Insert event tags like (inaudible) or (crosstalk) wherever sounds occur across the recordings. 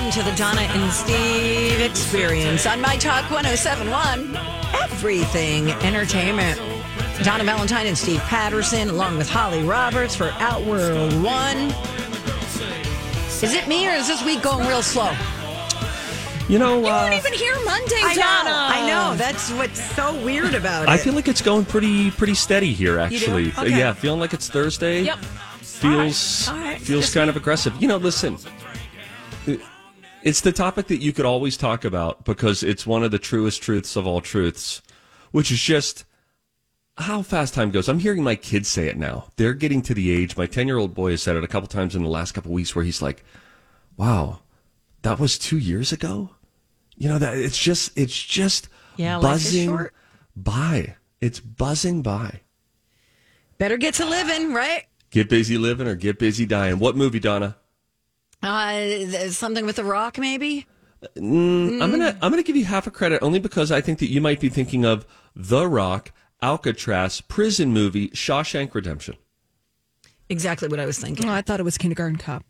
Hello. Hey, everybody. Welcome to the Donna and Steve experience on My Talk 1071. Everything Entertainment. Donna Valentine and Steve Patterson, along with Holly Roberts for Outworld One. Is it me or is this week going real slow? You know, You uh, weren't even here Monday, I know. Donna. I know. That's what's so weird about it. I feel like it's going pretty pretty steady here. Actually, Okay. yeah, feeling like it's Thursday. Yep. Feels All right. All right. feels Just- kind of aggressive. You know, listen, it's the topic that you could always talk about because it's one of the truest truths of all truths, which is just how fast time goes. I'm hearing my kids say it now. They're getting to the age. My ten year old boy has said it a couple times in the last couple weeks where he's like, "Wow, that was two years ago." You know that it's just it's just Yeah, buzzing by. It's buzzing by. Better get to living, right? Get busy living or get busy dying. What movie, Donna? Uh, something with The Rock, maybe? I'm gonna I'm gonna give you half a credit only because I think that you might be thinking of The Rock, Alcatraz, prison movie, Shawshank Redemption. Exactly what I was thinking. Oh, I thought it was Kindergarten Cop.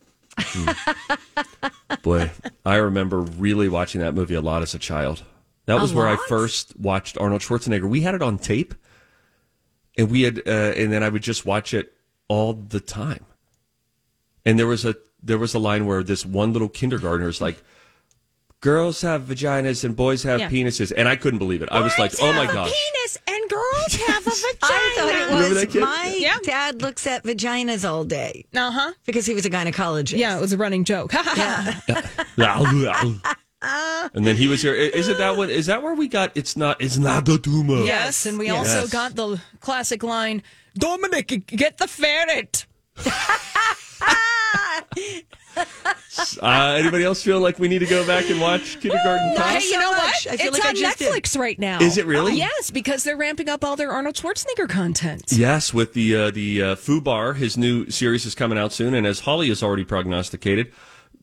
Boy, I remember really watching that movie a lot as a child. That was where I first watched Arnold Schwarzenegger. We had it on tape, and we had, uh, and then I would just watch it all the time. And there was a there was a line where this one little kindergartner is like, "Girls have vaginas and boys have Yeah. penises," and I couldn't believe it. I was like, "Oh my gosh!" Penis and girls (laughs) have a vagina. I thought it was that kid? my Yeah. dad looks at vaginas all day Uh huh. because he was a gynecologist. Yeah, it was a running joke. (laughs) (laughs) and then he was here. I- Is it that one? Is that where we got? It's not. It's not the tumor. yes, and we also got the classic line Dominic, get the ferret. Uh, anybody else feel like we need to go back and watch Kindergarten Cop? Hey, you know what? I feel it's like I on just did. Netflix right now. Is it really? yes, because they're ramping up all their Arnold Schwarzenegger content. Yes, with the uh, the uh, Fubar, his new series is coming out soon, and as Holly has already prognosticated,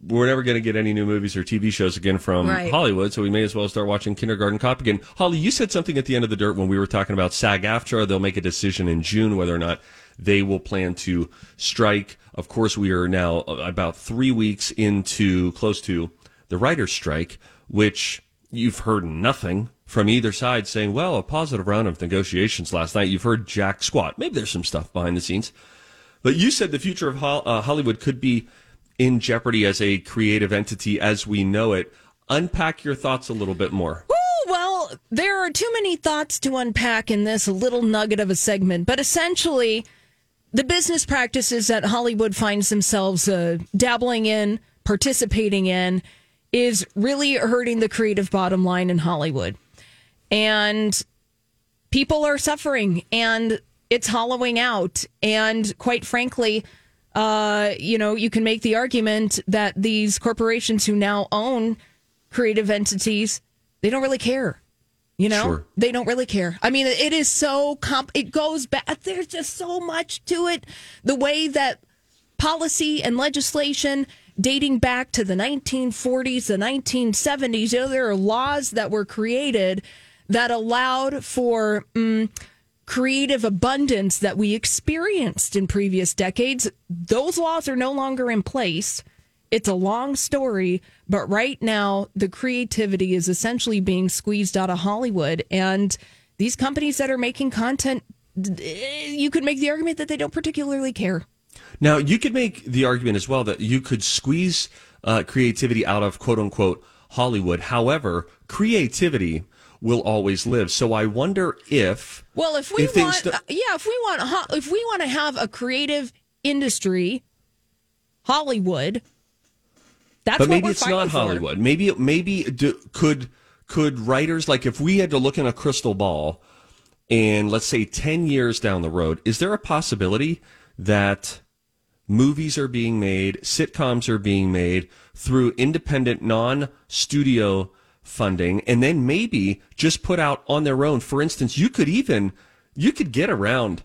we're never going to get any new movies or TV shows again from Right. Hollywood, so we may as well start watching Kindergarten Cop again. Holly, you said something at the end of the dirt when we were talking about SAG-AFTRA. They'll make a decision in June whether or not they will plan to strike. Of course, we are now about three weeks into close to the writer's strike, which you've heard nothing from either side saying, well, a positive round of negotiations last night. You've heard Jack squat. Maybe there's some stuff behind the scenes. But you said the future of uh, Hollywood could be in jeopardy as a creative entity as we know it. Unpack your thoughts a little bit more. Well, there are too many thoughts to unpack in this little nugget of a segment, but essentially, the business practices that Hollywood finds themselves uh, dabbling in, participating in, is really hurting the creative bottom line in Hollywood. And people are suffering and it's hollowing out. And quite frankly, uh, you know, you can make the argument that these corporations who now own creative entities, they don't really care. You know, Sure. they don't really care. I mean, it is so comp. It goes back. There's just so much to it. The way that policy and legislation dating back to the 1940s, the 1970s, you know, there are laws that were created that allowed for mm, creative abundance that we experienced in previous decades. Those laws are no longer in place. It's a long story, but right now the creativity is essentially being squeezed out of Hollywood. And these companies that are making content, eh, you could make the argument that they don't particularly care. Now, you could make the argument as well that you could squeeze uh, creativity out of quote unquote Hollywood. However, creativity will always live. So I wonder if Well, if we if want, st- yeah, if we want, if we want to have a creative industry, Hollywood. That's but maybe it's not for. Hollywood. Maybe maybe do, could could writers like if we had to look in a crystal ball and let's say 10 years down the road, is there a possibility that movies are being made, sitcoms are being made through independent non-studio funding and then maybe just put out on their own. For instance, you could even you could get around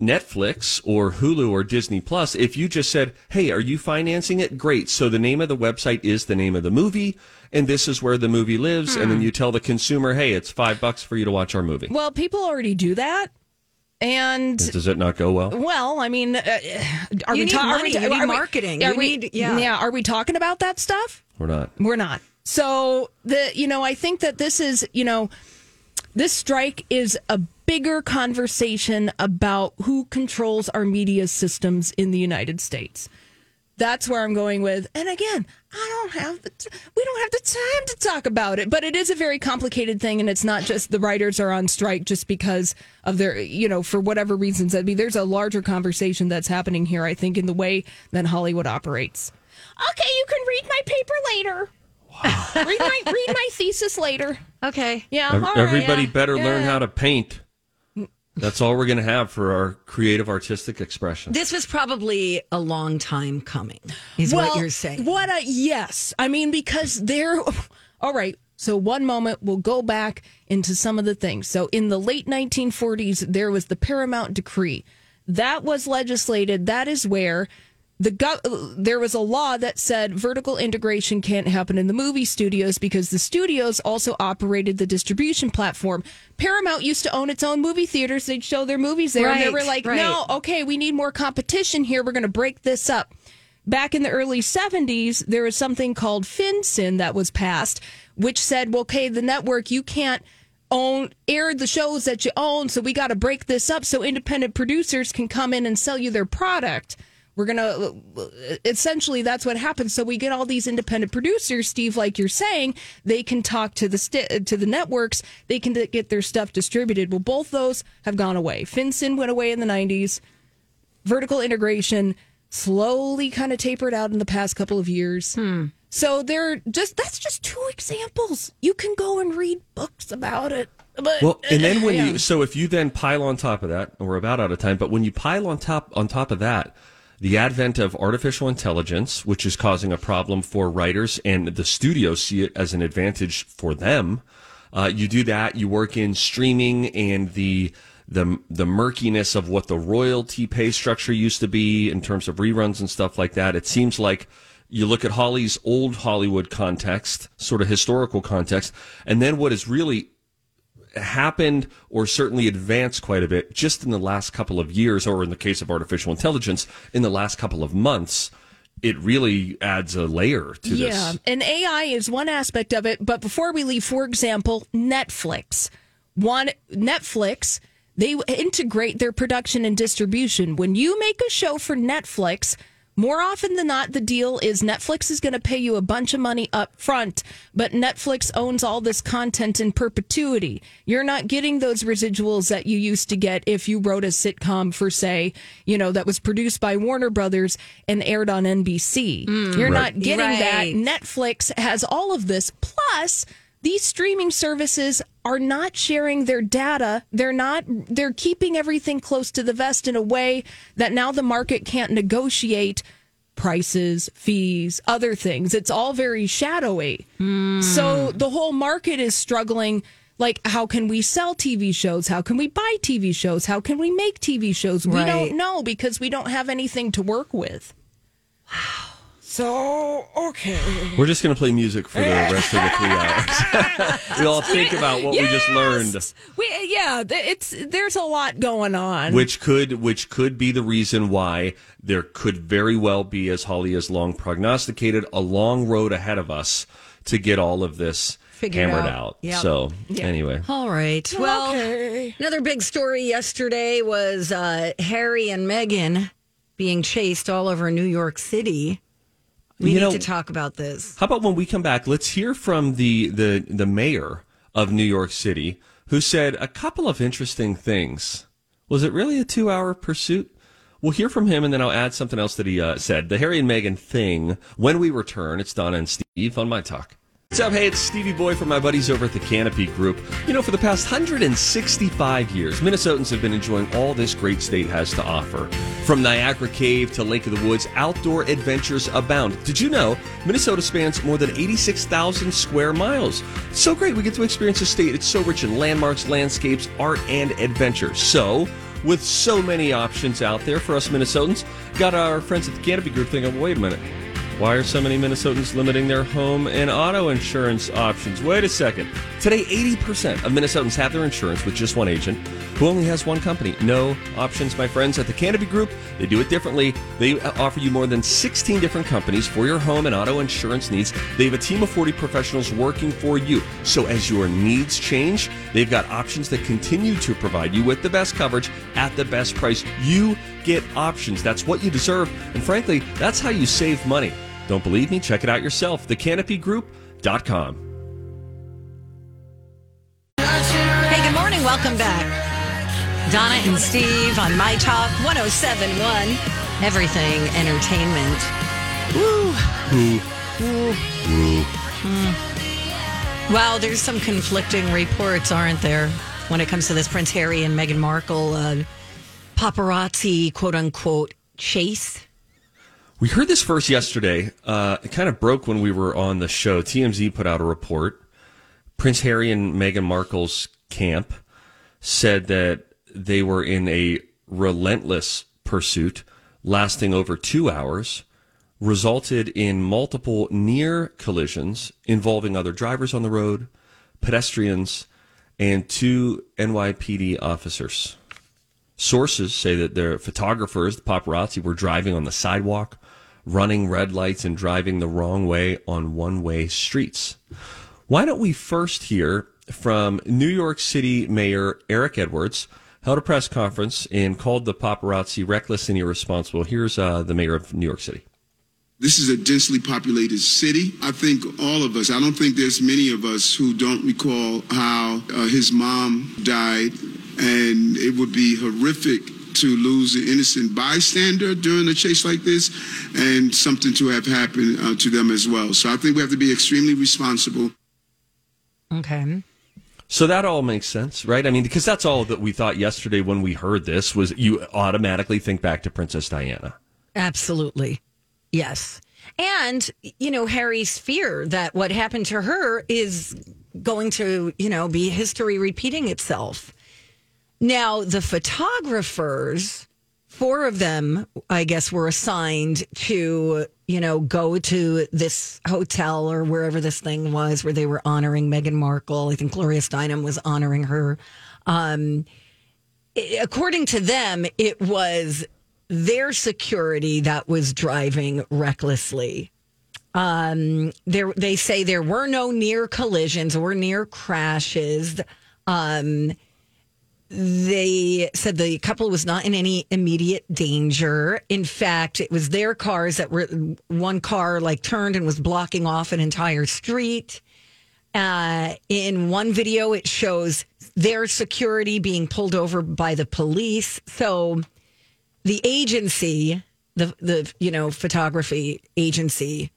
Netflix or Hulu or Disney Plus if you just said, "Hey, are you financing it?" Great. So the name of the website is the name of the movie and this is where the movie lives and then you tell the consumer, "Hey, it's 5 bucks for you to watch our movie." Well, people already do that, and Does it not go well? well, I mean, uh, are You we need ta- are we ta- You are we- marketing. Are we, need- yeah. yeah. Are we talking about that stuff? We're not. We're not. So the you know I think that this is you know this strike is a bigger conversation about who controls our media systems in the United States. That's where I'm going with. And again, I don't have the t- we don't have the time to talk about it, but it is a very complicated thing and it's not just the writers are on strike just because of their you know for whatever reasons. I mean there's a larger conversation that's happening here I think in the way that Hollywood operates. Okay, you can read my paper later. read my read my thesis later. Okay. Yeah, Ev- all right, Everybody yeah. better learn how to paint. That's all we're going to have for our creative artistic expression. This was probably a long time coming, is what you're saying. What a yes. I mean, because they're (laughs) all right. So one moment we'll go back into some of the things. So in the late 1940s, there was the Paramount Decree. That was legislated. That is where the there was a law that said vertical integration can't happen in the movie studios because the studios also operated the distribution platform. Paramount used to own its own movie theaters. They'd show their movies there, and they were like, right. "No, okay, we need more competition here. We're going to break this up." Back in the early 70s, there was something called Fin-Syn that was passed, which said, well, okay, the network, you can't own air the shows that you own, so we got to break this up so independent producers can come in and sell you their product. We're going to essentially that's what happens. So we get all these independent producers, Steve, like you're saying, they can talk to the st- to the networks, they can get their stuff distributed. Well, both those have gone away. Fin-Syn went away in the 90s vertical integration slowly kind of tapered out in the past couple of years. Hmm. So they're just that's just two examples. You can go and read books about it. But Well, and then when (laughs) Yeah. you so if you then pile on top of that, and we're about out of time, but when you pile on top on top of that, the advent of artificial intelligence, which is causing a problem for writers, and the studios see it as an advantage for them. Uh, you do that. You work in streaming and the the the murkiness of what the royalty pay structure used to be in terms of reruns and stuff like that. It seems like you look at Holly's old Hollywood context, sort of historical context, and then what is really happened or certainly advanced quite a bit just in the last couple of years, or in the case of artificial intelligence, in the last couple of months, it really adds a layer to yeah, this. Yeah, and AI is one aspect of it. But before we leave, for example, Netflix. One Netflix, they integrate their production and distribution. When you make a show for Netflix, more often than not, the deal is Netflix is going to pay you a bunch of money up front, but Netflix owns all this content in perpetuity. You're not getting those residuals that you used to get if you wrote a sitcom for, say, you know, that was produced by Warner Brothers and aired on NBC. Mm. You're not getting that. Netflix has all of this. Plus, these streaming services are not sharing their data. They're not, they're keeping everything close to the vest in a way that now the market can't negotiate prices, fees, other things. It's all very shadowy. So hmm. the whole market is struggling. Like, how can we sell TV shows? How can we buy TV shows? How can we make TV shows? We Right. don't know because we don't have anything to work with. So, okay. We're just going to play music for the rest of the three (laughs) hours. (laughs) we all think about what we just learned. We, yeah, it's there's a lot going on. which could which could be the reason why there could very well be, as Holly has long prognosticated, a long road ahead of us to get all of this Figured hammered out. out. Yep. So anyway, All right. Well, another big story yesterday was uh, Harry and Meghan being chased all over New York City. We You need know- to talk about this. How about when we come back, let's hear from the, the, the mayor of New York City who said a couple of interesting things. Was it really a two hour pursuit? We'll hear from him and then I'll add something else that he uh, said. The Harry and Meghan thing. When we return, it's Donna and Steve on My Talk. What's up? Hey, it's Stevie Boy from my buddies over at the Canopy Group. You know, for the past 165 years, Minnesotans have been enjoying all this great state has to offer. From Niagara Cave to Lake of the Woods, outdoor adventures abound. Did you know Minnesota spans more than 86,000 square miles? So great. We get to experience a state. It's so rich in landmarks, landscapes, art, and adventure. So, with so many options out there for us Minnesotans, got our friends at the Canopy Group thinking, wait a minute. Why are so many Minnesotans limiting their home and auto insurance options? Wait a second. Today, 80% of Minnesotans have their insurance with just one agent who only has one company. No options, my friends. At the Canopy Group, they do it differently. They offer you more than 16 different companies for your home and auto insurance needs. They have a team of 40 professionals working for you. So as your needs change, they've got options that continue to provide you with the best coverage at the best price. You get options. That's what you deserve. And frankly, that's how you save money. Don't believe me? Check it out yourself. TheCanopyGroup.com. Hey, good morning. Welcome back. Donna and Steve on My Talk 1071, Everything Entertainment. Woo. Hmm. Well, there's some conflicting reports, aren't there, when it comes to this Prince Harry and Meghan Markle uh, paparazzi, quote unquote, chase. We heard this first yesterday. Uh, it kind of broke when we were on the show. TMZ put out a report. Prince Harry and Meghan Markle's camp said that they were in a relentless pursuit lasting over two hours, resulted in multiple near collisions involving other drivers on the road, pedestrians, and two NYPD officers. Sources say that their photographers, the paparazzi, were driving on the sidewalk, running red lights, and driving the wrong way on one way streets. Why don't we first hear from New York City Mayor Eric Adams, held a press conference and called the paparazzi reckless and irresponsible. Here's uh, the mayor of New York City. This is a densely populated city. I think all of us, I don't think there's many of us who don't recall how uh, his mom died, and it would be horrific to lose an innocent bystander during a chase like this and something to have happened uh, to them as well. So I think we have to be extremely responsible. Okay. So that all makes sense, right? I mean, because that's all that we thought yesterday when we heard this was you automatically think back to Princess Diana. Absolutely. Yes. And, you know, Harry's fear that what happened to her is going to, you know, be history repeating itself. Now, the photographers, four of them, I guess, were assigned to, you know, go to this hotel or wherever this thing was where they were honoring Meghan Markle. I think Gloria Steinem was honoring her. Um, according to them, it was their security that was driving recklessly. Um, there, they say there were no near collisions or near crashes. Um, they said the couple was not in any immediate danger. In fact, it was their cars that were one car like turned and was blocking off an entire street. Uh, in one video, it shows their security being pulled over by the police. So the agency, the the you know photography agency,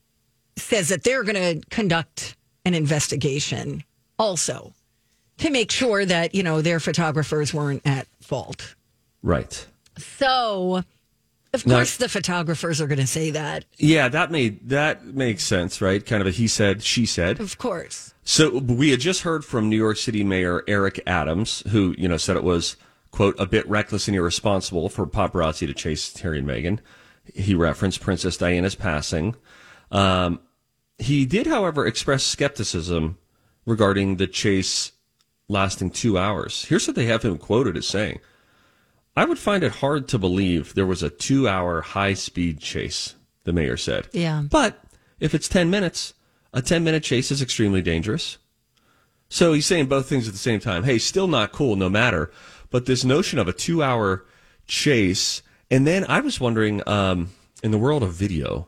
says that they're going to conduct an investigation also to make sure that you know their photographers weren't at fault. Right. So, of Now- course, the photographers are going to say that. Yeah, that made that makes sense, right? Kind of a he said, she said. Of course. So we had just heard from New York City Mayor Eric Adams, who you know said it was quote a bit reckless and irresponsible for paparazzi to chase Harry and Meghan. He referenced Princess Diana's passing. Um, he did, however, express skepticism regarding the chase lasting two hours. Here's what they have him quoted as saying: "I would find it hard to believe there was a two-hour high-speed chase." The mayor said. Yeah. But if it's 10 minutes, a 10 minute chase is extremely dangerous. So he's saying both things at the same time. Hey, still not cool no matter. But this notion of a two hour chase And then I was wondering, um, in the world of video,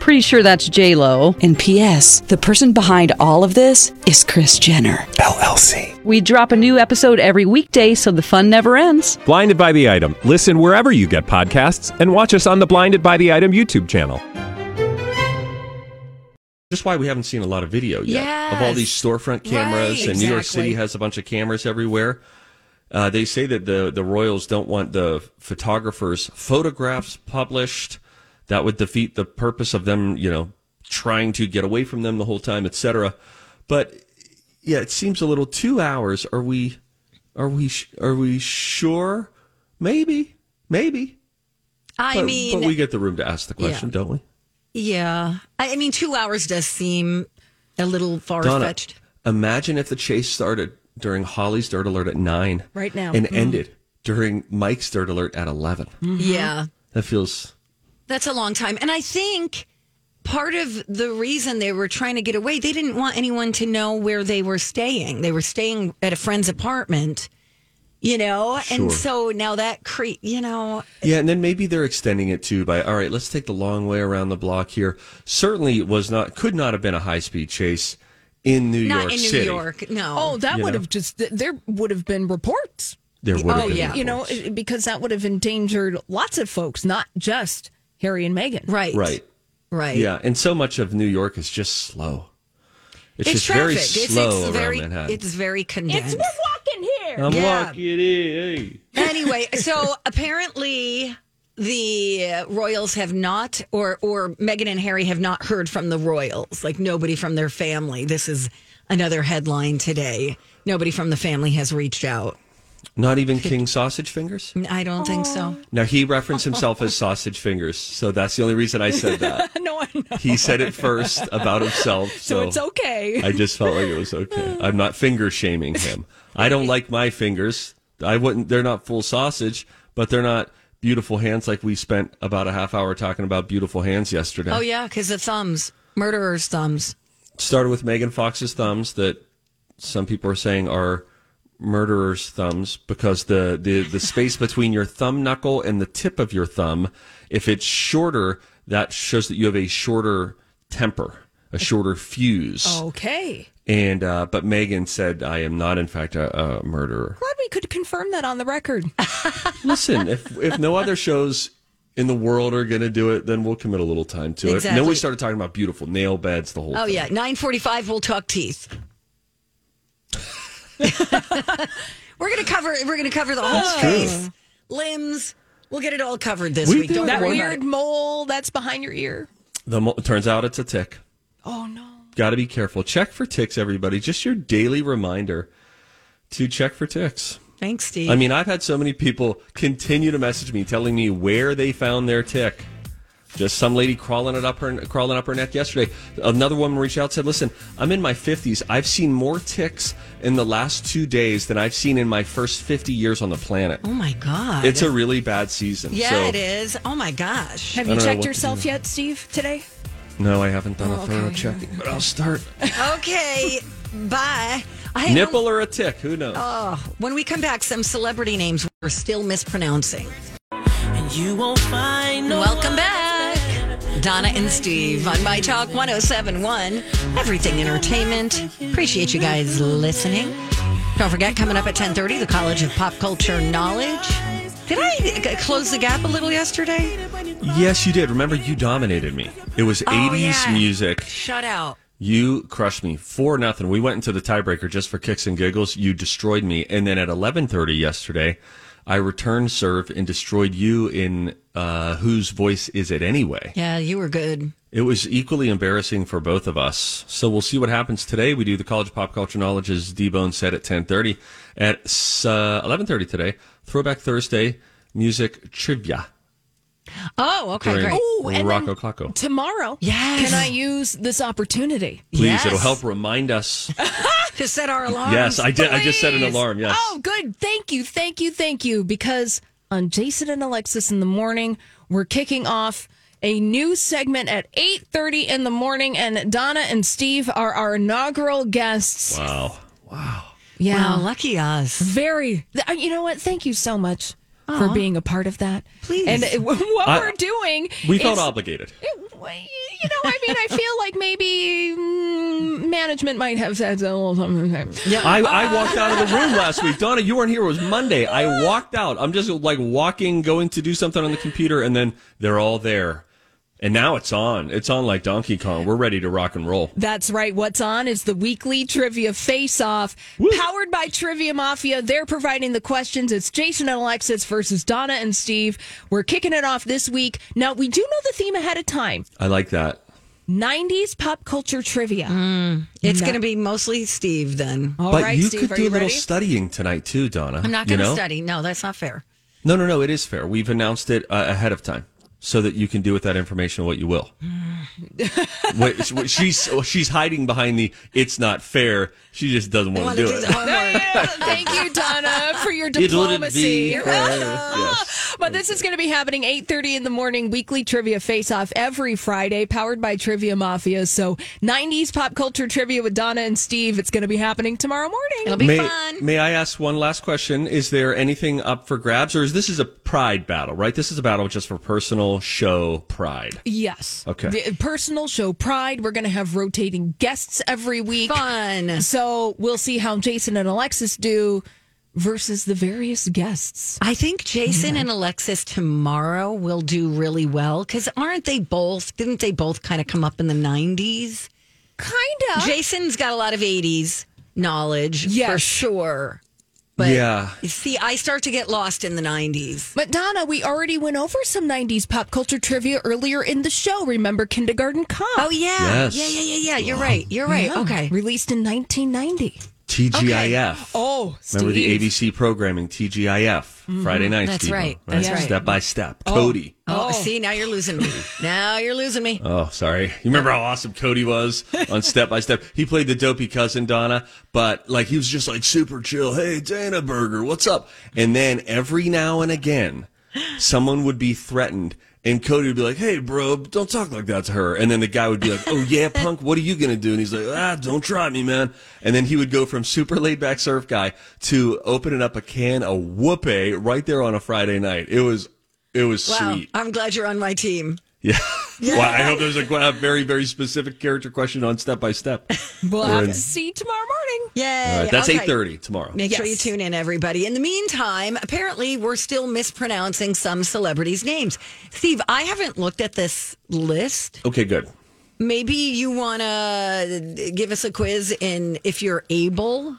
Pretty sure that's J Lo. And P.S. The person behind all of this is Kris Jenner LLC. We drop a new episode every weekday, so the fun never ends. Blinded by the item. Listen wherever you get podcasts, and watch us on the Blinded by the Item YouTube channel. just why we haven't seen a lot of video yet of all these storefront cameras, Right, and New York. City has a bunch of cameras everywhere. Uh, they say that the the Royals don't want the photographers' photographs published. That would defeat the purpose of them, you know, trying to get away from them the whole time, etc. But yeah, it seems a little. Two hours? Are we? Are we? Are we sure? Maybe. Maybe. I But, mean, but we get the room to ask the question, don't we? yeah. I, mean, two hours does seem a little far fetched. imagine if the chase started during Holly's Dirt Alert at nine, Right now. and Mm. ended during Mike's Dirt Alert at 11 Yeah. That feels That's a long time. And I think part of the reason they were trying to get away, they didn't want anyone to know where they were staying. They were staying at a friend's apartment, you know? And so now that cre you know, yeah. And then maybe they're extending it too by all right. Let's take the long way around the block here. Certainly it was not could not have been a high speed chase in New York. not York in New City. York. No. Oh, that You would know? have just, there would have been reports. There would have Oh, been yeah. You know, reports. because that would have endangered lots of folks, not just Harry and Meghan. right. right. Right. Yeah, and so much of New York is just slow. It's, It's just traffic. very It's, slow it's around very Manhattan. it's very condensed. It's we're walking here. I'm Yeah. walking in. anyway, so apparently the royals have not or or Meghan and Harry have not heard from the royals. Like nobody from their family. This is another headline today. Nobody from the family has reached out. Not even King Sausage Fingers. I don't think so. Now he referenced himself as Sausage Fingers, so that's the only reason I said that. (laughs) no, I know. He said it first about himself, so, So it's okay. I just felt like it was okay. (laughs) I'm not finger shaming him. I don't like my fingers. I wouldn't. They're not full sausage, but they're not beautiful hands. Like we spent about a half hour talking about beautiful hands yesterday. Oh yeah, because the thumbs, murderers' thumbs. Started with Megan Fox's thumbs that some people are saying are murderer's thumbs because the, the, the space between your thumb knuckle and the tip of your thumb, if it's shorter, that shows that you have a shorter temper, a shorter fuse. Okay. And uh, but Megan said, "I am not, in fact, a, a murderer." Glad we could confirm that on the record. (laughs) Listen, if if no other shows in the world are going to do it, then we'll commit a little time to it. And then we started talking about beautiful nail beds, the whole. Oh thing. yeah, nine forty-five. We'll talk teeth. (laughs) we're gonna cover. We're gonna cover the whole face, limbs. We'll get it all covered this We week. do. Don't that worry about weird it. mole that's behind your ear. The mo- turns out it's a tick. Oh no. Got to be careful. Check for ticks, everybody. Just your daily reminder to check for ticks. Thanks, Steve. I mean, I've had so many people continue to message me telling me where they found their tick. Just some lady crawling it up her crawling up her neck yesterday. Another woman reached out and said, "Listen, I'm in my 50s. I've seen more ticks in the last 2 days than I've seen in my first 50 years on the planet. oh my god. It's a really bad season." yeah, so, it is. Oh my gosh. Have you checked yourself yet, Steve, today? No, I haven't done a Oh, thorough checking, but I'll start. Okay, (laughs) bye. I Nipple or a tick, who knows? Oh, when we come back, some celebrity names we're still mispronouncing. And you won't find. No Welcome back. Donna and Steve on My Talk 1071. Everything Entertainment. Appreciate you guys listening. Don't forget, coming up at 1030, the College of Pop Culture Knowledge. Did I close the gap a little yesterday? Yes, you did. Remember, you dominated me. It was Oh, 80s yeah. music. Shut out. You crushed me four nothing. We went into the tiebreaker just for kicks and giggles. You destroyed me, and then at eleven thirty yesterday, I returned serve and destroyed you in uh, whose voice is it anyway? Yeah, you were good. It was equally embarrassing for both of us. So we'll see what happens today. We do the college of pop culture knowledge as D-Bone said at 1030. At uh, 1130 today, Throwback Thursday, music trivia. Oh, okay, during great. Oh, and Rocco then Tomorrow, Yes. can I use this opportunity? Please, Yes. it'll help remind us. (laughs) To set our alarms. yes, I did. I just set an alarm. Yes. Oh, good. Thank you. Thank you. Thank you. Because on Jason and Alexis in the morning, we're kicking off a new segment at 8:30 in the morning and Donna and Steve are our inaugural guests. Wow. Wow yeah. Wow, lucky us. Very. uh, You know what? Thank you so much for being a part of that. Please. And uh, (laughs) what I- we're doing We felt is- obligated. you know, I mean, I feel like maybe mm, management might have said a little something. I, I walked out of the room last week. Donna, you weren't here. It was Monday. I walked out. I'm just like walking, going to do something on the computer, and then they're all there. And now it's on. It's on like Donkey Kong. We're ready to rock and roll. That's right. What's on is the weekly trivia face off powered by Trivia Mafia. They're providing the questions. It's Jason and Alexis versus Donna and Steve. We're kicking it off this week. Now, we do know the theme ahead of time I like that. 90s pop culture trivia. It's No. going to be mostly Steve then. All but right, you Steve, could are do you a little ready? studying tonight too, Donna. I'm not going to know? study. No, that's not fair. No, no, no. It is fair. We've announced it uh, ahead of time so that you can do with that information what you will. (laughs) Wait, wait, she's oh, she's hiding behind the "it's not fair." She just doesn't want Want to to do do it. Thank you, Donna, for your diplomacy. Yes. But this is going to be happening 8.30 in the morning, weekly trivia face-off every Friday, powered by Trivia Mafia. So 90s pop culture trivia with Donna and Steve. It's going to be happening tomorrow morning. It'll be May, fun. may I ask one last question? Is there anything up for grabs, or is this is a pride battle? Right, this is a battle just for personal show pride. Yes. Okay. The personal show Pride. We're going to have rotating guests every week. Fun. So we'll see how Jason and Alexis do versus the various guests. I think Jason and Alexis tomorrow will do really well because aren't they both? Didn't they both kind of come up in the 90s? Kind of. Jason's got a lot of 80s knowledge for Yes. sure. But Yeah. see, I start to get lost in the 90s. But Donna, we already went over some 90s pop culture trivia earlier in the show. Remember Kindergarten Cop? Oh, yeah. Yes. Yeah, yeah, yeah, yeah. You're right. You're right. Yeah. Okay. Released in 1990. TGIF. Oh, Remember the ABC programming TGIF mm-hmm. Friday nights. That's Steve-O, right. That's right. Step by step. Oh. Cody. Oh, see, now you're losing me. (laughs) now you're losing me. Oh, sorry. You remember how awesome Cody was on Step by Step? He played the dopey cousin Donna, but like he was just like super chill. Hey, Dana Burger, what's up? And then every now and again, someone would be threatened. And Cody would be like, "Hey, bro, don't talk like that to her." And then the guy would be like, "Oh yeah, (laughs) punk, what are you gonna do?" And he's like, "Ah, don't try me, man." And then he would go from super laid back surf guy to opening up a can of whoopee right there on a Friday night. It was, it was Wow. sweet. I'm glad you're on my team. Yeah. (laughs) Well, I hope there's a, a very, very specific character question on step by step. We'll Or have in- to see tomorrow morning. Yay. All right, that's Okay. eight thirty tomorrow. Make sure you tune in, everybody. In the meantime, apparently we're still mispronouncing some celebrities' names. Steve, I haven't looked at this list. Okay, good. Maybe you want to give us a quiz in if you're able.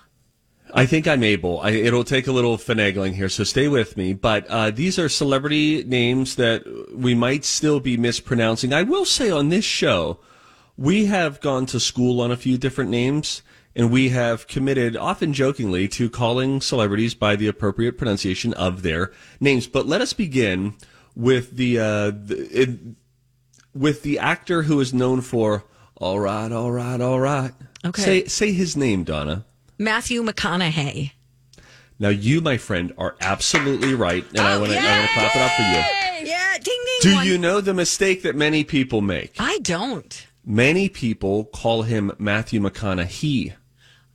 I think I'm able. I, it'll take a little finagling here, so stay with me. But uh, these are celebrity names that we might still be mispronouncing. I will say on this show, we have gone to school on a few different names, and we have committed, often jokingly, to calling celebrities by the appropriate pronunciation of their names. But let us begin with the, uh, the it, with the actor who is known for "All right, all right, all right." Okay. Say say his name, Donna. Matthew McConaughey. Now, you, my friend, are absolutely right, and I oh, want to I want to clap it up for you. Yeah, ding ding. Do one. you know the mistake that many people make? I don't. Many people call him Matthew McConaughey,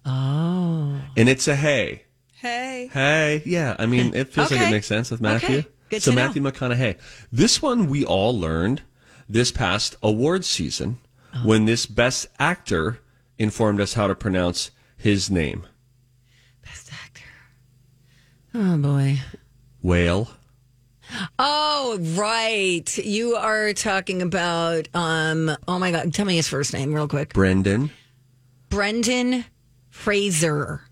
Oh. and it's a hey. Hey. Hey, yeah. I mean, it feels like it makes sense with Matthew. Okay. Good so to know. Matthew McConaughey. This one we all learned this past awards season Oh. when this best actor informed us how to pronounce his name. Best actor. Oh, boy. Whale. Oh, right. You are talking about, um, oh my God. Tell me his first name real quick. Brendan. Brendan Fraser.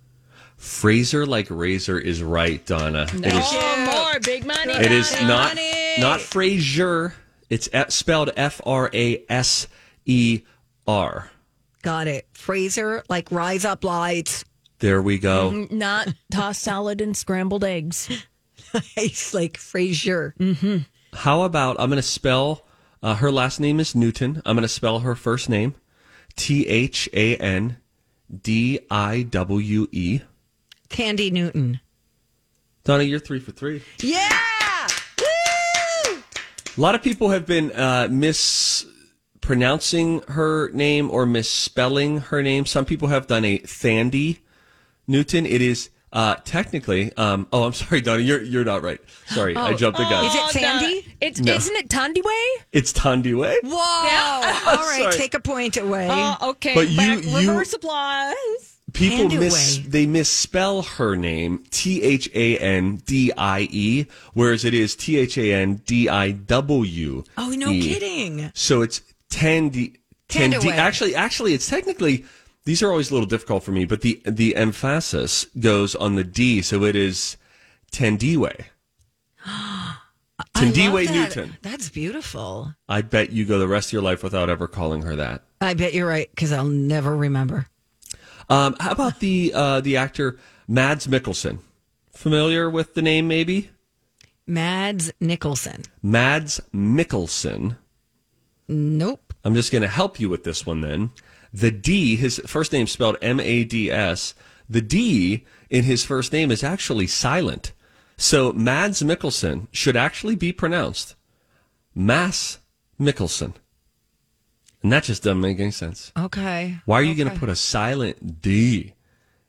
Fraser like razor is right, Donna. It is big money. It is Big not money. not Fraser. It's spelled F R A S E R. Got it. Fraser, like rise up lights. There we go. Mm-hmm. not tossed salad and scrambled eggs. (laughs) It's like Fraser. How about I'm going to spell uh, her last name is Newton. I'm going to spell her first name T H A N D I W E. Tandy Newton. Donna, you're three for three. Yeah. Woo! A lot of people have been uh, mispronouncing her name or misspelling her name. Some people have done a Thandy Newton. It is uh, technically. Um, oh, I'm (laughs) sorry, Donna. You're you're not right. Sorry, I jumped the gun. Is it Oh, Sandy? the- it's No. isn't it Tandiway? It's Tandiwe. Whoa. (laughs) All right, Sorry. take a point away. Oh, okay. But you- Back- you- reverse applause. People Tandiwe. miss they misspell her name T H A N D I E, whereas it is T H A N D I W. oh, no kidding. So it's Tandy. Tandy. Actually, actually, it's technically. These are always a little difficult for me, but the the emphasis goes on the D, so it is Tandiwe. (gasps) Tandiwe that. Newton. That's beautiful. I bet you go the rest of your life without ever calling her that. I bet you're right because I'll never remember. Um, how about the uh, the actor Mads Mikkelsen? Familiar with the name, maybe? Mads Nicholson. Mads Mikkelsen. Nope. I'm just going to help you with this one then. The D, his first name spelled M A D S, the D in his first name is actually silent. So Mads Mikkelsen should actually be pronounced Mass Mikkelsen. And that just doesn't make any sense. Okay. Why are you going to put a silent D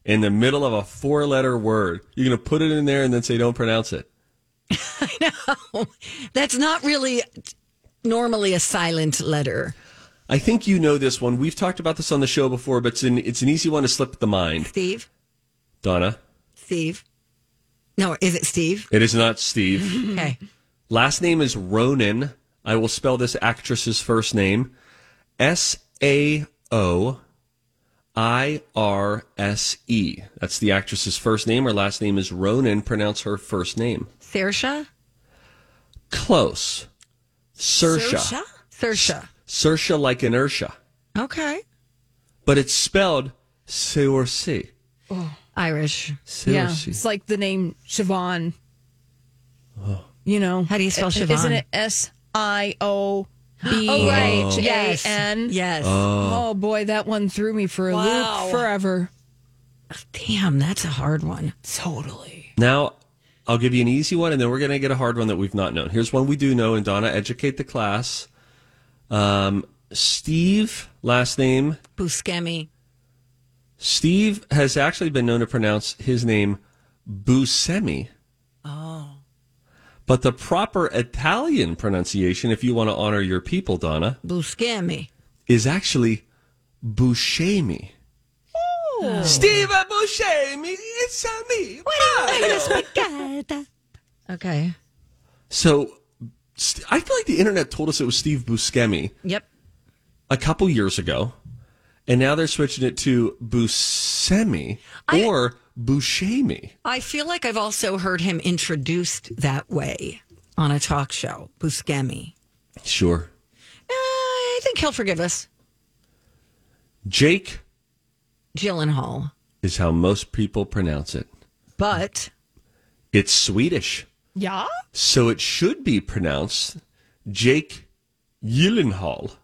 in the middle of a four letter word? You're going to put it in there and then say don't pronounce it. (laughs) I know. That's not really normally a silent letter. I think you know this one. We've talked about this on the show before, but it's an, it's an easy one to slip the mind. Steve? Donna, Steve? No, is it Steve? it is not Steve. (laughs) Okay. Last name is Ronan. I will spell this actress's first name S A O I R S E. That's the actress's first name. Her last name is Ronan. Pronounce her first name. Saoirse? Close. Sersha. Saoirse? Saoirse. Sersha like inertia. Okay. But it's spelled Seorsi. Oh. Irish. Yeah, it's like the name Siobhan. Oh. You know, How do you spell Siobhan? Isn't it S I O B Oh, right. H Yes. A N? Yes. Oh. oh boy, that one threw me for a Wow. loop forever. Damn, that's a hard one. Totally. Now, I'll give you an easy one, and then we're going to get a hard one that we've not known. Here's one we do know, and Donna, educate the class. Um, Steve, last name. Buscemi. Steve has actually been known to pronounce his name Buscemi. Oh. But the proper Italian pronunciation, if you want to honor your people, Donna, Buscemi. is actually Buscemi. Steve Buscemi, it's a me. Okay. So I feel like the internet told us it was Steve Buscemi Yep. a couple years ago, and now they're switching it to Buscemi I- or Buscemi. I feel like I've also heard him introduced that way on a talk show. Buscemi. Sure. Uh, I think he'll forgive us. Jake Gyllenhaal. is how most people pronounce it. But It's Swedish, Yeah. so it should be pronounced Jake Gyllenhaal.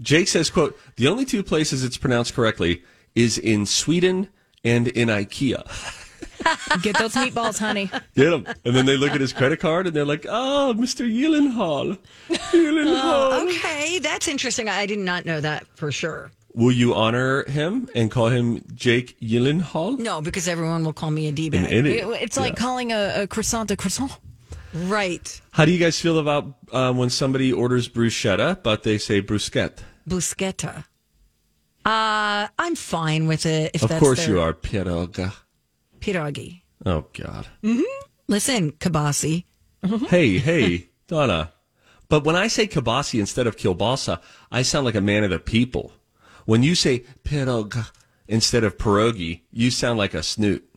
Jake says, quote, the only two places it's pronounced correctly is in Sweden and in IKEA. (laughs) Get those meatballs, honey. Get him. And then they look at his credit card and they're like, oh, Mr. Gyllenhaal. Gyllenhaal. Uh, okay, that's interesting. I did not know that for sure. Will you honor him and call him Jake Gyllenhaal? No, because everyone will call me a D An bag. idiot. It's like calling a, a croissant a croissant. Right. How do you guys feel about uh, when somebody orders bruschetta, but they say bruschetta? Bruschetta. Uh, I'm fine with it. If Of that's course their you are, pieroga. Pierogi. Oh, God. Listen, Kabasi. hey, hey, Donna. But when I say kibasi instead of kielbasa, I sound like a man of the people. When you say pieroga instead of pierogi, you sound like a snoot.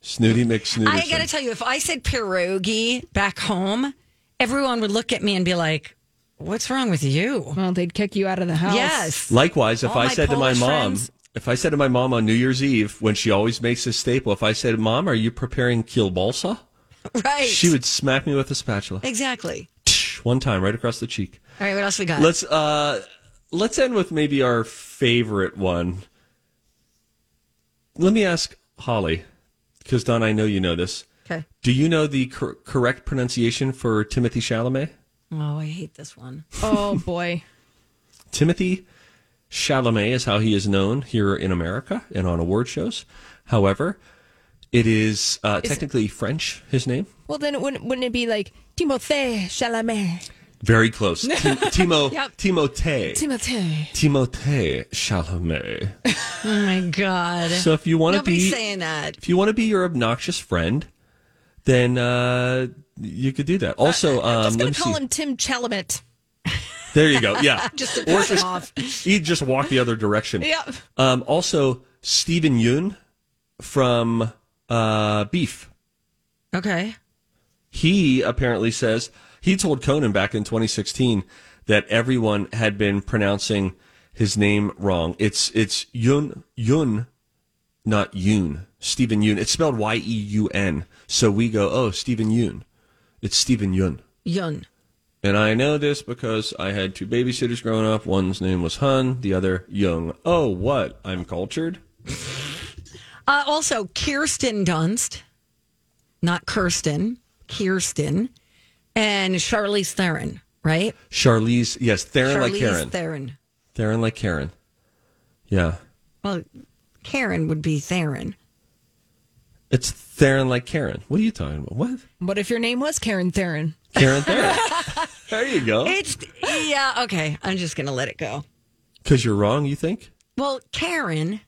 Snooty McSnooty. I got to tell you, if I said pierogi back home, everyone would look at me and be like, "What's wrong with you?" Well, they'd kick you out of the house. Yes. Likewise, if All I my said to my mom, friends- if I said to my mom on New Year's Eve when she always makes a staple, if I said, "Mom, are you preparing kielbasa?" Right. She would smack me with a spatula. exactly. One time, right across the cheek. All right. What else we got? Let's uh let's end with maybe our favorite one. Let me ask Holly, because Don, I know you know this. Okay. Do you know the cor- correct pronunciation for Timothy Chalamet? Oh, I hate this one. (laughs) Oh boy. Timothy Chalamet is how he is known here in America and on award shows. However, it is uh, technically French. His name Well, then it wouldn't, wouldn't it be like Timothée Chalamet? Very close. (laughs) Tim- Timo Yep. Timothée Timothée. Timothée Chalamet. (laughs) Oh my god. So if you want to be saying that. if you want to be your obnoxious friend, then uh, you could do that. Also, I was um, let going me to call see. him Tim Chalamet. There you go. Yeah, (laughs) Just to or just off. He'd just walk the other direction. Yep. Um, also, Steven Yoon from uh, Beef. Okay. He apparently says he told Conan back in 2016 that everyone had been pronouncing his name wrong. It's it's Yun Yun, not Yoon. Steven Yoon. It's spelled Y E U N. So we go, oh, Steven Yoon. It's Steven Yun. Yun. And I know this because I had two babysitters growing up. One's name was Hun, the other Young. Oh, what? I'm cultured. Uh, also, Kirsten Dunst, not Kirsten, Kirsten, and Charlize Theron, right? Charlize, yes, Theron Charlize like Karen. Theron. Theron like Karen. Yeah. Well, Karen would be Theron. It's Theron like Karen. What are you talking about? What? What if your name was Karen Theron? Karen Theron. (laughs) there you go. It's yeah, okay. I'm just gonna let it go. Because you're wrong, you think? Well, Karen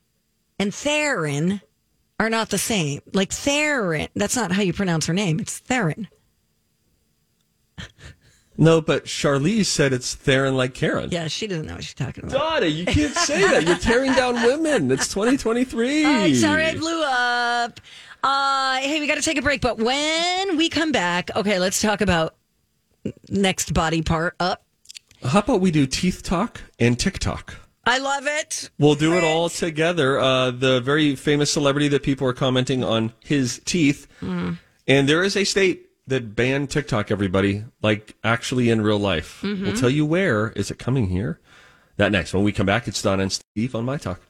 and Theron are not the same. Like Theron, that's not how you pronounce her name. It's Theron. (laughs) No, but Charlize said it's Theron like Karen. Yeah, she doesn't know what she's talking about. Donna, you can't say that. You're tearing down women. It's 2023. All right, sorry I blew up. Uh, hey, we got to take a break, but when we come back, okay, let's talk about next body part up. How about we do teeth talk and TikTok? I love it. We'll do it all together. Uh, the very famous celebrity that people are commenting on his teeth. Mm. And there is a state that banned TikTok, everybody, like actually in real life. Mm-hmm. We'll tell you where. Is it coming here? That next. When we come back, it's Don and Steve on My Talk.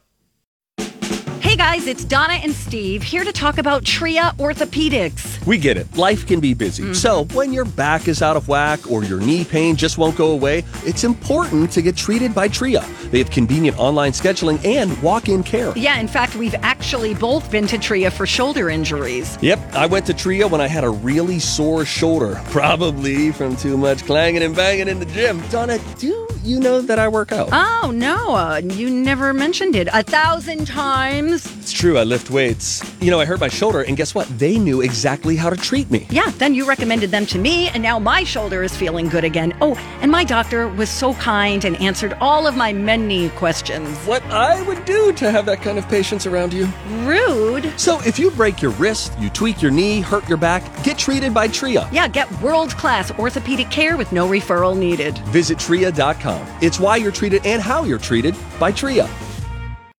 Guys, it's Donna and Steve here to talk about Tria Orthopedics. We get it. Life can be busy. So, when your back is out of whack or your knee pain just won't go away, it's important to get treated by Tria. They have convenient online scheduling and walk in care. Yeah, in fact, we've actually both been to Tria for shoulder injuries. Yep, I went to Tria when I had a really sore shoulder, (laughs) probably from too much clanging and banging in the gym. Donna, do you know that I work out? Oh, no, uh, you never mentioned it. A thousand times. It's true, I lift weights. You know, I hurt my shoulder, and guess what? They knew exactly how to treat me. Yeah, then you recommended them to me, and now my shoulder is feeling good again. Oh, and my doctor was so kind and answered all of my many questions. What I would do to have that kind of patience around you. Rude. So, if you break your wrist, you tweak your knee, hurt your back, get treated by Tria. Yeah, get world class orthopedic care with no referral needed. Visit tria.com. It's why you're treated and how you're treated by Tria.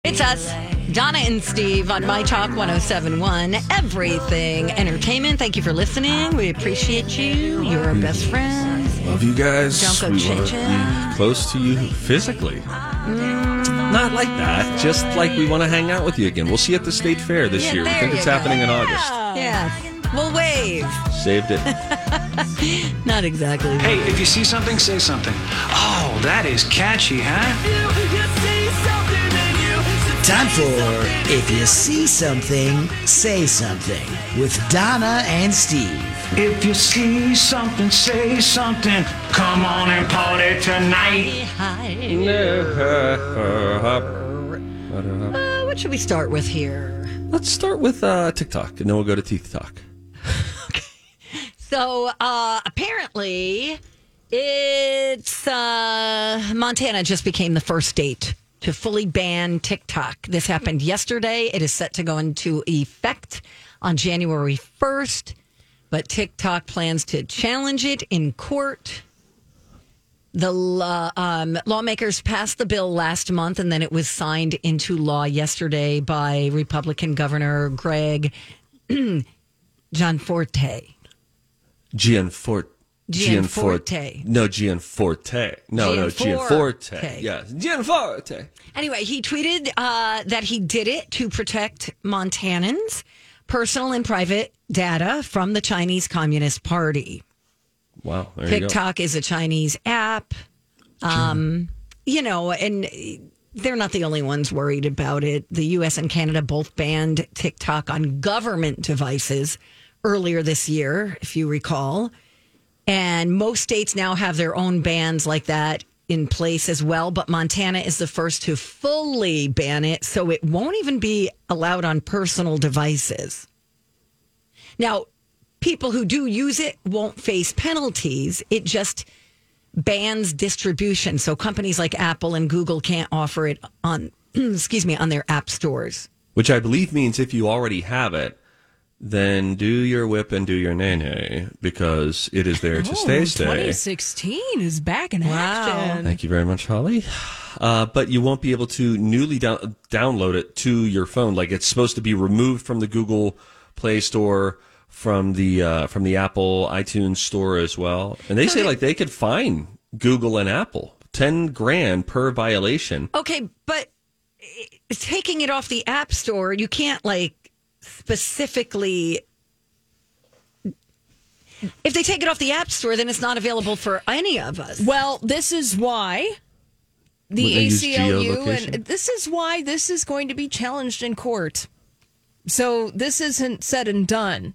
It's us, Donna and Steve on My Talk 1071, Everything Entertainment. Thank you for listening. We appreciate you. You're our best friends. Love you guys. Don't go we want to be close to you physically. Mm. Not like that. Just like we want to hang out with you again. We'll see you at the state fair this Yeah, year. We there think you it's go. happening in August. Yeah. We'll wave. Saved it. (laughs) Not exactly. Hey, if you see something, say something. Oh, that is catchy, huh? Time for If You See Something, Say Something with Donna and Steve. If you see something, say something. Come on and party tonight. Uh, what should we start with here? Let's start with uh, TikTok, and then we'll go to Teeth Talk. (laughs) So uh, apparently, it's uh, Montana just became the first state to fully ban TikTok. This happened yesterday. It is set to go into effect on January 1st, but TikTok plans to challenge it in court. The law, um, lawmakers passed the bill last month, and then it was signed into law yesterday by Republican Governor Greg (clears throat) Gianforte. Gianforte. Gianforte. No, Gianforte. No, no, Gianforte. Gianforte. Yes, Gianforte. Anyway, he tweeted uh, that he did it to protect Montanans' personal and private data from the Chinese Communist Party. Wow. There you go. TikTok is a Chinese app. Um, you know, and they're not the only ones worried about it. The US and Canada both banned TikTok on government devices earlier this year, if you recall. And most states now have their own bans like that in place as well. But Montana is the first to fully ban it. So it won't even be allowed on personal devices. Now, people who do use it won't face penalties. It just bans distribution. So companies like Apple and Google can't offer it on, (clears throat) excuse me, on their app stores. Which I believe means if you already have it, then do your whip and do your nene because it is there to Oh, stay. Stay. 2016 is back in action. Thank you very much, Holly. Uh, but you won't be able to newly down- download it to your phone. Like it's supposed to be removed from the Google Play Store, from the uh, from the Apple iTunes Store as well. And they say like they could fine Google and Apple ten grand per violation. Okay, but eh, taking it off the App Store, you can't like specifically. If they take it off the App Store, then it's not available for any of us. Well, this is why the Would they use ACLU and this is why this is going to be challenged in court. So this isn't said and done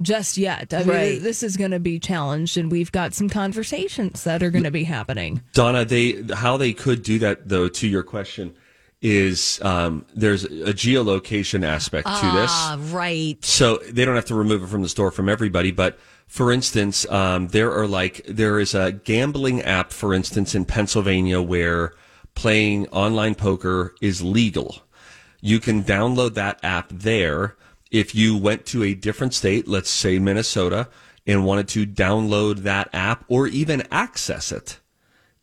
just yet. I mean, Right. this is going to be challenged, and we've got some conversations that are going to be happening. Donna, they how they could do that though. To your question, is um, there's a geolocation aspect to this. Ah, right. So they don't have to remove it from the store from everybody. But for instance, um, there are like there is a gambling app, for instance, in Pennsylvania where playing online poker is legal. You can download that app there. If you went to a different state, let's say Minnesota, and wanted to download that app or even access it,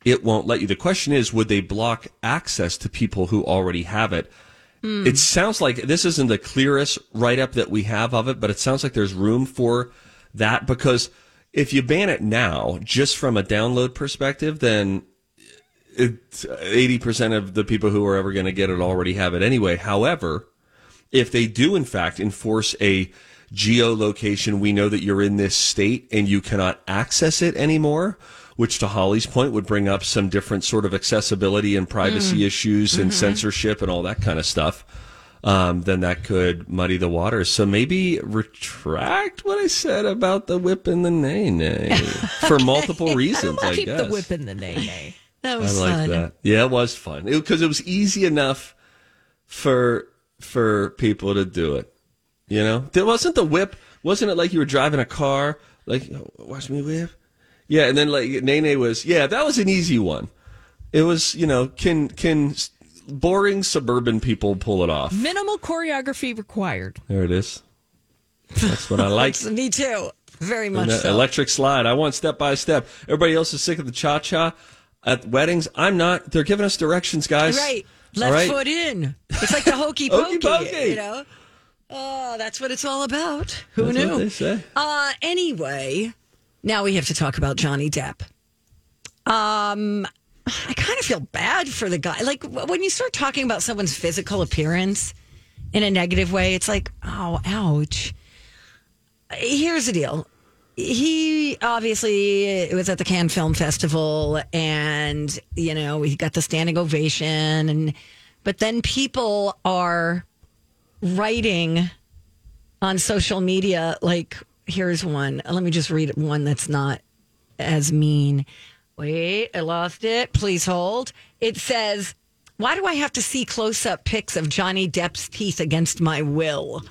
it won't let you. The question is, would they block access to people who already have it? Hmm. It sounds like this isn't the clearest write up that we have of it, but it sounds like there's room for that because if you ban it now, just from a download perspective, then it, 80% of the people who are ever going to get it already have it anyway. However, if they do in fact enforce a geolocation, we know that you're in this state and you cannot access it anymore, which to Holly's point would bring up some different sort of accessibility and privacy Mm. issues and Mhm. censorship and all that kind of stuff. Um, then that could muddy the waters. So maybe retract what I said about the whip and the nay nay (laughs) for multiple reasons. I Keep guess. the whip and the nay nay. (laughs) That I like that. Yeah, it was fun because it, was easy enough for for people to do it. You know, there wasn't the whip. Wasn't it like you were driving a car? Like, "Oh, watch me whip. Yeah, and then like Nene was. Yeah, that was an easy one. It was. You know, can can boring suburban people pull it off? Minimal choreography required. There it is. That's what I (laughs) like. Me too. Very much so. Electric slide. I want step by step. Everybody else is sick of the cha cha at weddings. I'm not. They're giving us directions, guys. Right. Left right? foot in. It's like the hokey (laughs) Hokey pokey. pokey. You know? Oh, that's what it's all about. Who That's knew? what they say. Uh, anyway, now we have to talk about Johnny Depp. Um, I kind of feel bad for the guy. Like when you start talking about someone's physical appearance in a negative way, it's like, oh, ouch. Here's the deal. He obviously was at the Cannes Film Festival, and you know he got the standing ovation, and but then people are writing on social media like here's one. Let me just read one that's not as mean. Wait i lost it. Please hold. It says why do i have to see close-up pics of johnny depp's teeth against my will?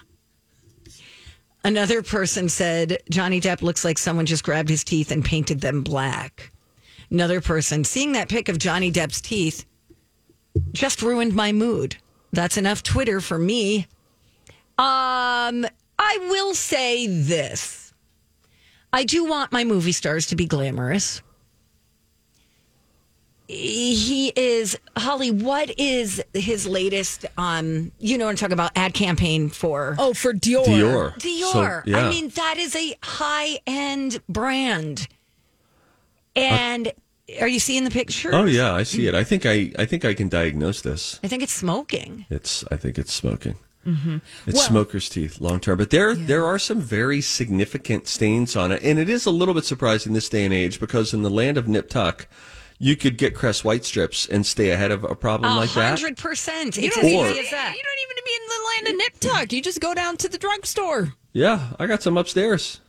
Another person said johnny depp looks like someone just grabbed his teeth and painted them black. Another person seeing that pic of johnny depp's teeth just ruined my mood. That's enough twitter for me. Um, I will say this. I do want my movie stars to be glamorous. He is Holly. What is his latest? Um, you know, what I'm talking about ad campaign for. Oh, for Dior. Dior. Dior. So, yeah. I mean, that is a high end brand. And are you seeing the picture? Oh yeah, I see it. I think I I think I can diagnose this. I think it's smoking. It's I think it's smoking. Mm-hmm. It's Well- smoker's teeth, long term. But there there are some very significant stains on it, and it is a little bit surprising this day and age because in the land of nip tuck, you could get Crest white strips and stay ahead of a problem like that. hundred percent. It's as easy as that. you don't even need to be in the land of nip tuck. You just go down to the drugstore. Yeah, I got some upstairs.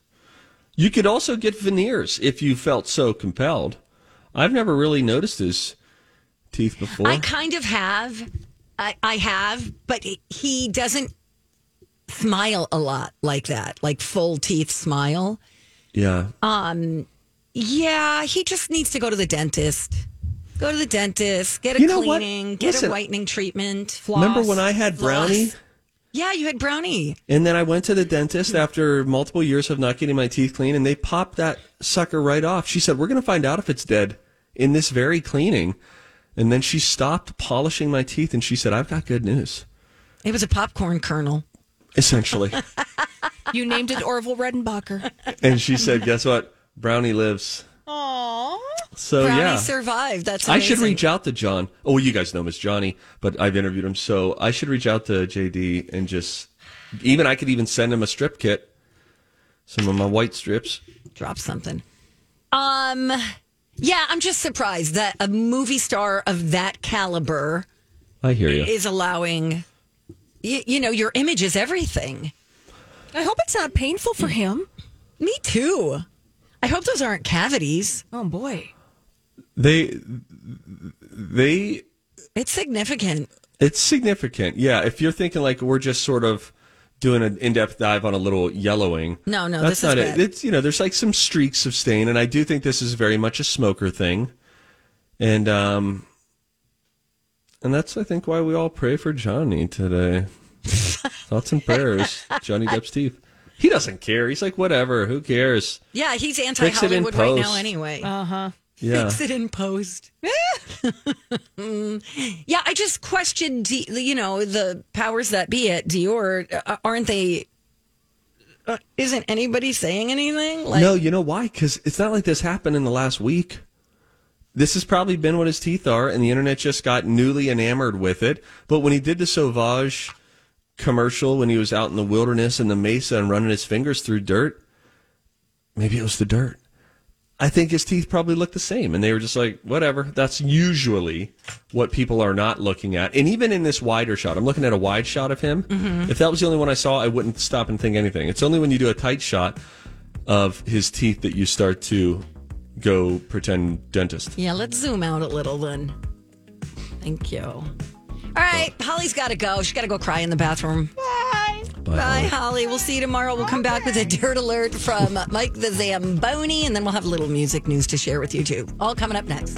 You could also get veneers if you felt so compelled. I've never really noticed his teeth before. I kind of have. I, I have, but he doesn't smile a lot like that, like full teeth smile. yeah. Um, yeah, he just needs to go to the dentist. Go to the dentist, get a You know what? cleaning, get Listen, a whitening treatment. Remember when I had brownie? Floss. Yeah, you had brownie. And then I went to the dentist after multiple years of not getting my teeth clean, and they popped that sucker right off. She said, We're going to find out if it's dead in this very cleaning. And then she stopped polishing my teeth and she said, I've got good news. It was a popcorn kernel. Essentially. (laughs) You named it Orville Redenbacher. and she said, Guess what? Brownie lives. Aww. So, brownie yeah. survived. That's I should reach out to John. Oh, you guys know Miss Johnny, but I've interviewed him. So I should reach out to JD and just, even I could even send him a strip kit, some of my white strips. drop something. Um, yeah, I'm just surprised that a movie star of that caliber I hear you. is allowing. You, you know, your image is everything. I hope it's not painful for him. Me too. I hope those aren't cavities. Oh boy. They, they, It's significant. it's significant. Yeah. If you're thinking like we're just sort of doing an in-depth dive on a little yellowing. No, no, that's this not bad. it. It's, you know, there's like some streaks of stain and I do think this is very much a smoker thing. And, um, and that's, I think, why we all pray for Johnny today. (laughs) Thoughts and prayers. Johnny Depp's teeth. He doesn't care. He's like, whatever. Who cares? Yeah, he's anti Fix it in Hollywood right now post. anyway. Uh huh. Yeah. Fix it in post. (laughs) yeah, I just question, you know, the powers that be at Dior. uh, Aren't they? Uh, isn't anybody saying anything? Like, no, you know why? Because it's not like this happened in the last week. This has probably been what his teeth are, and the internet just got newly enamored with it. But when he did the Sauvage commercial, when he was out in the wilderness in the mesa and running his fingers through dirt, maybe it was the dirt. I think his teeth probably looked the same, and they were just like, whatever. That's usually what people are not looking at. And even in this wider shot, I'm looking at a wide shot of him. Mhm. If that was the only one I saw, I wouldn't stop and think anything. It's only when you do a tight shot of his teeth that you start to go pretend dentist. Yeah, let's zoom out a little then. Thank you. All right, Holly's got to go. She's got to go cry in the bathroom. Bye. Bye, Holly. We'll see you tomorrow. We'll come back with a dirt alert from Mike the Zamboni, and then we'll have a little music news to share with you, too. All coming up next.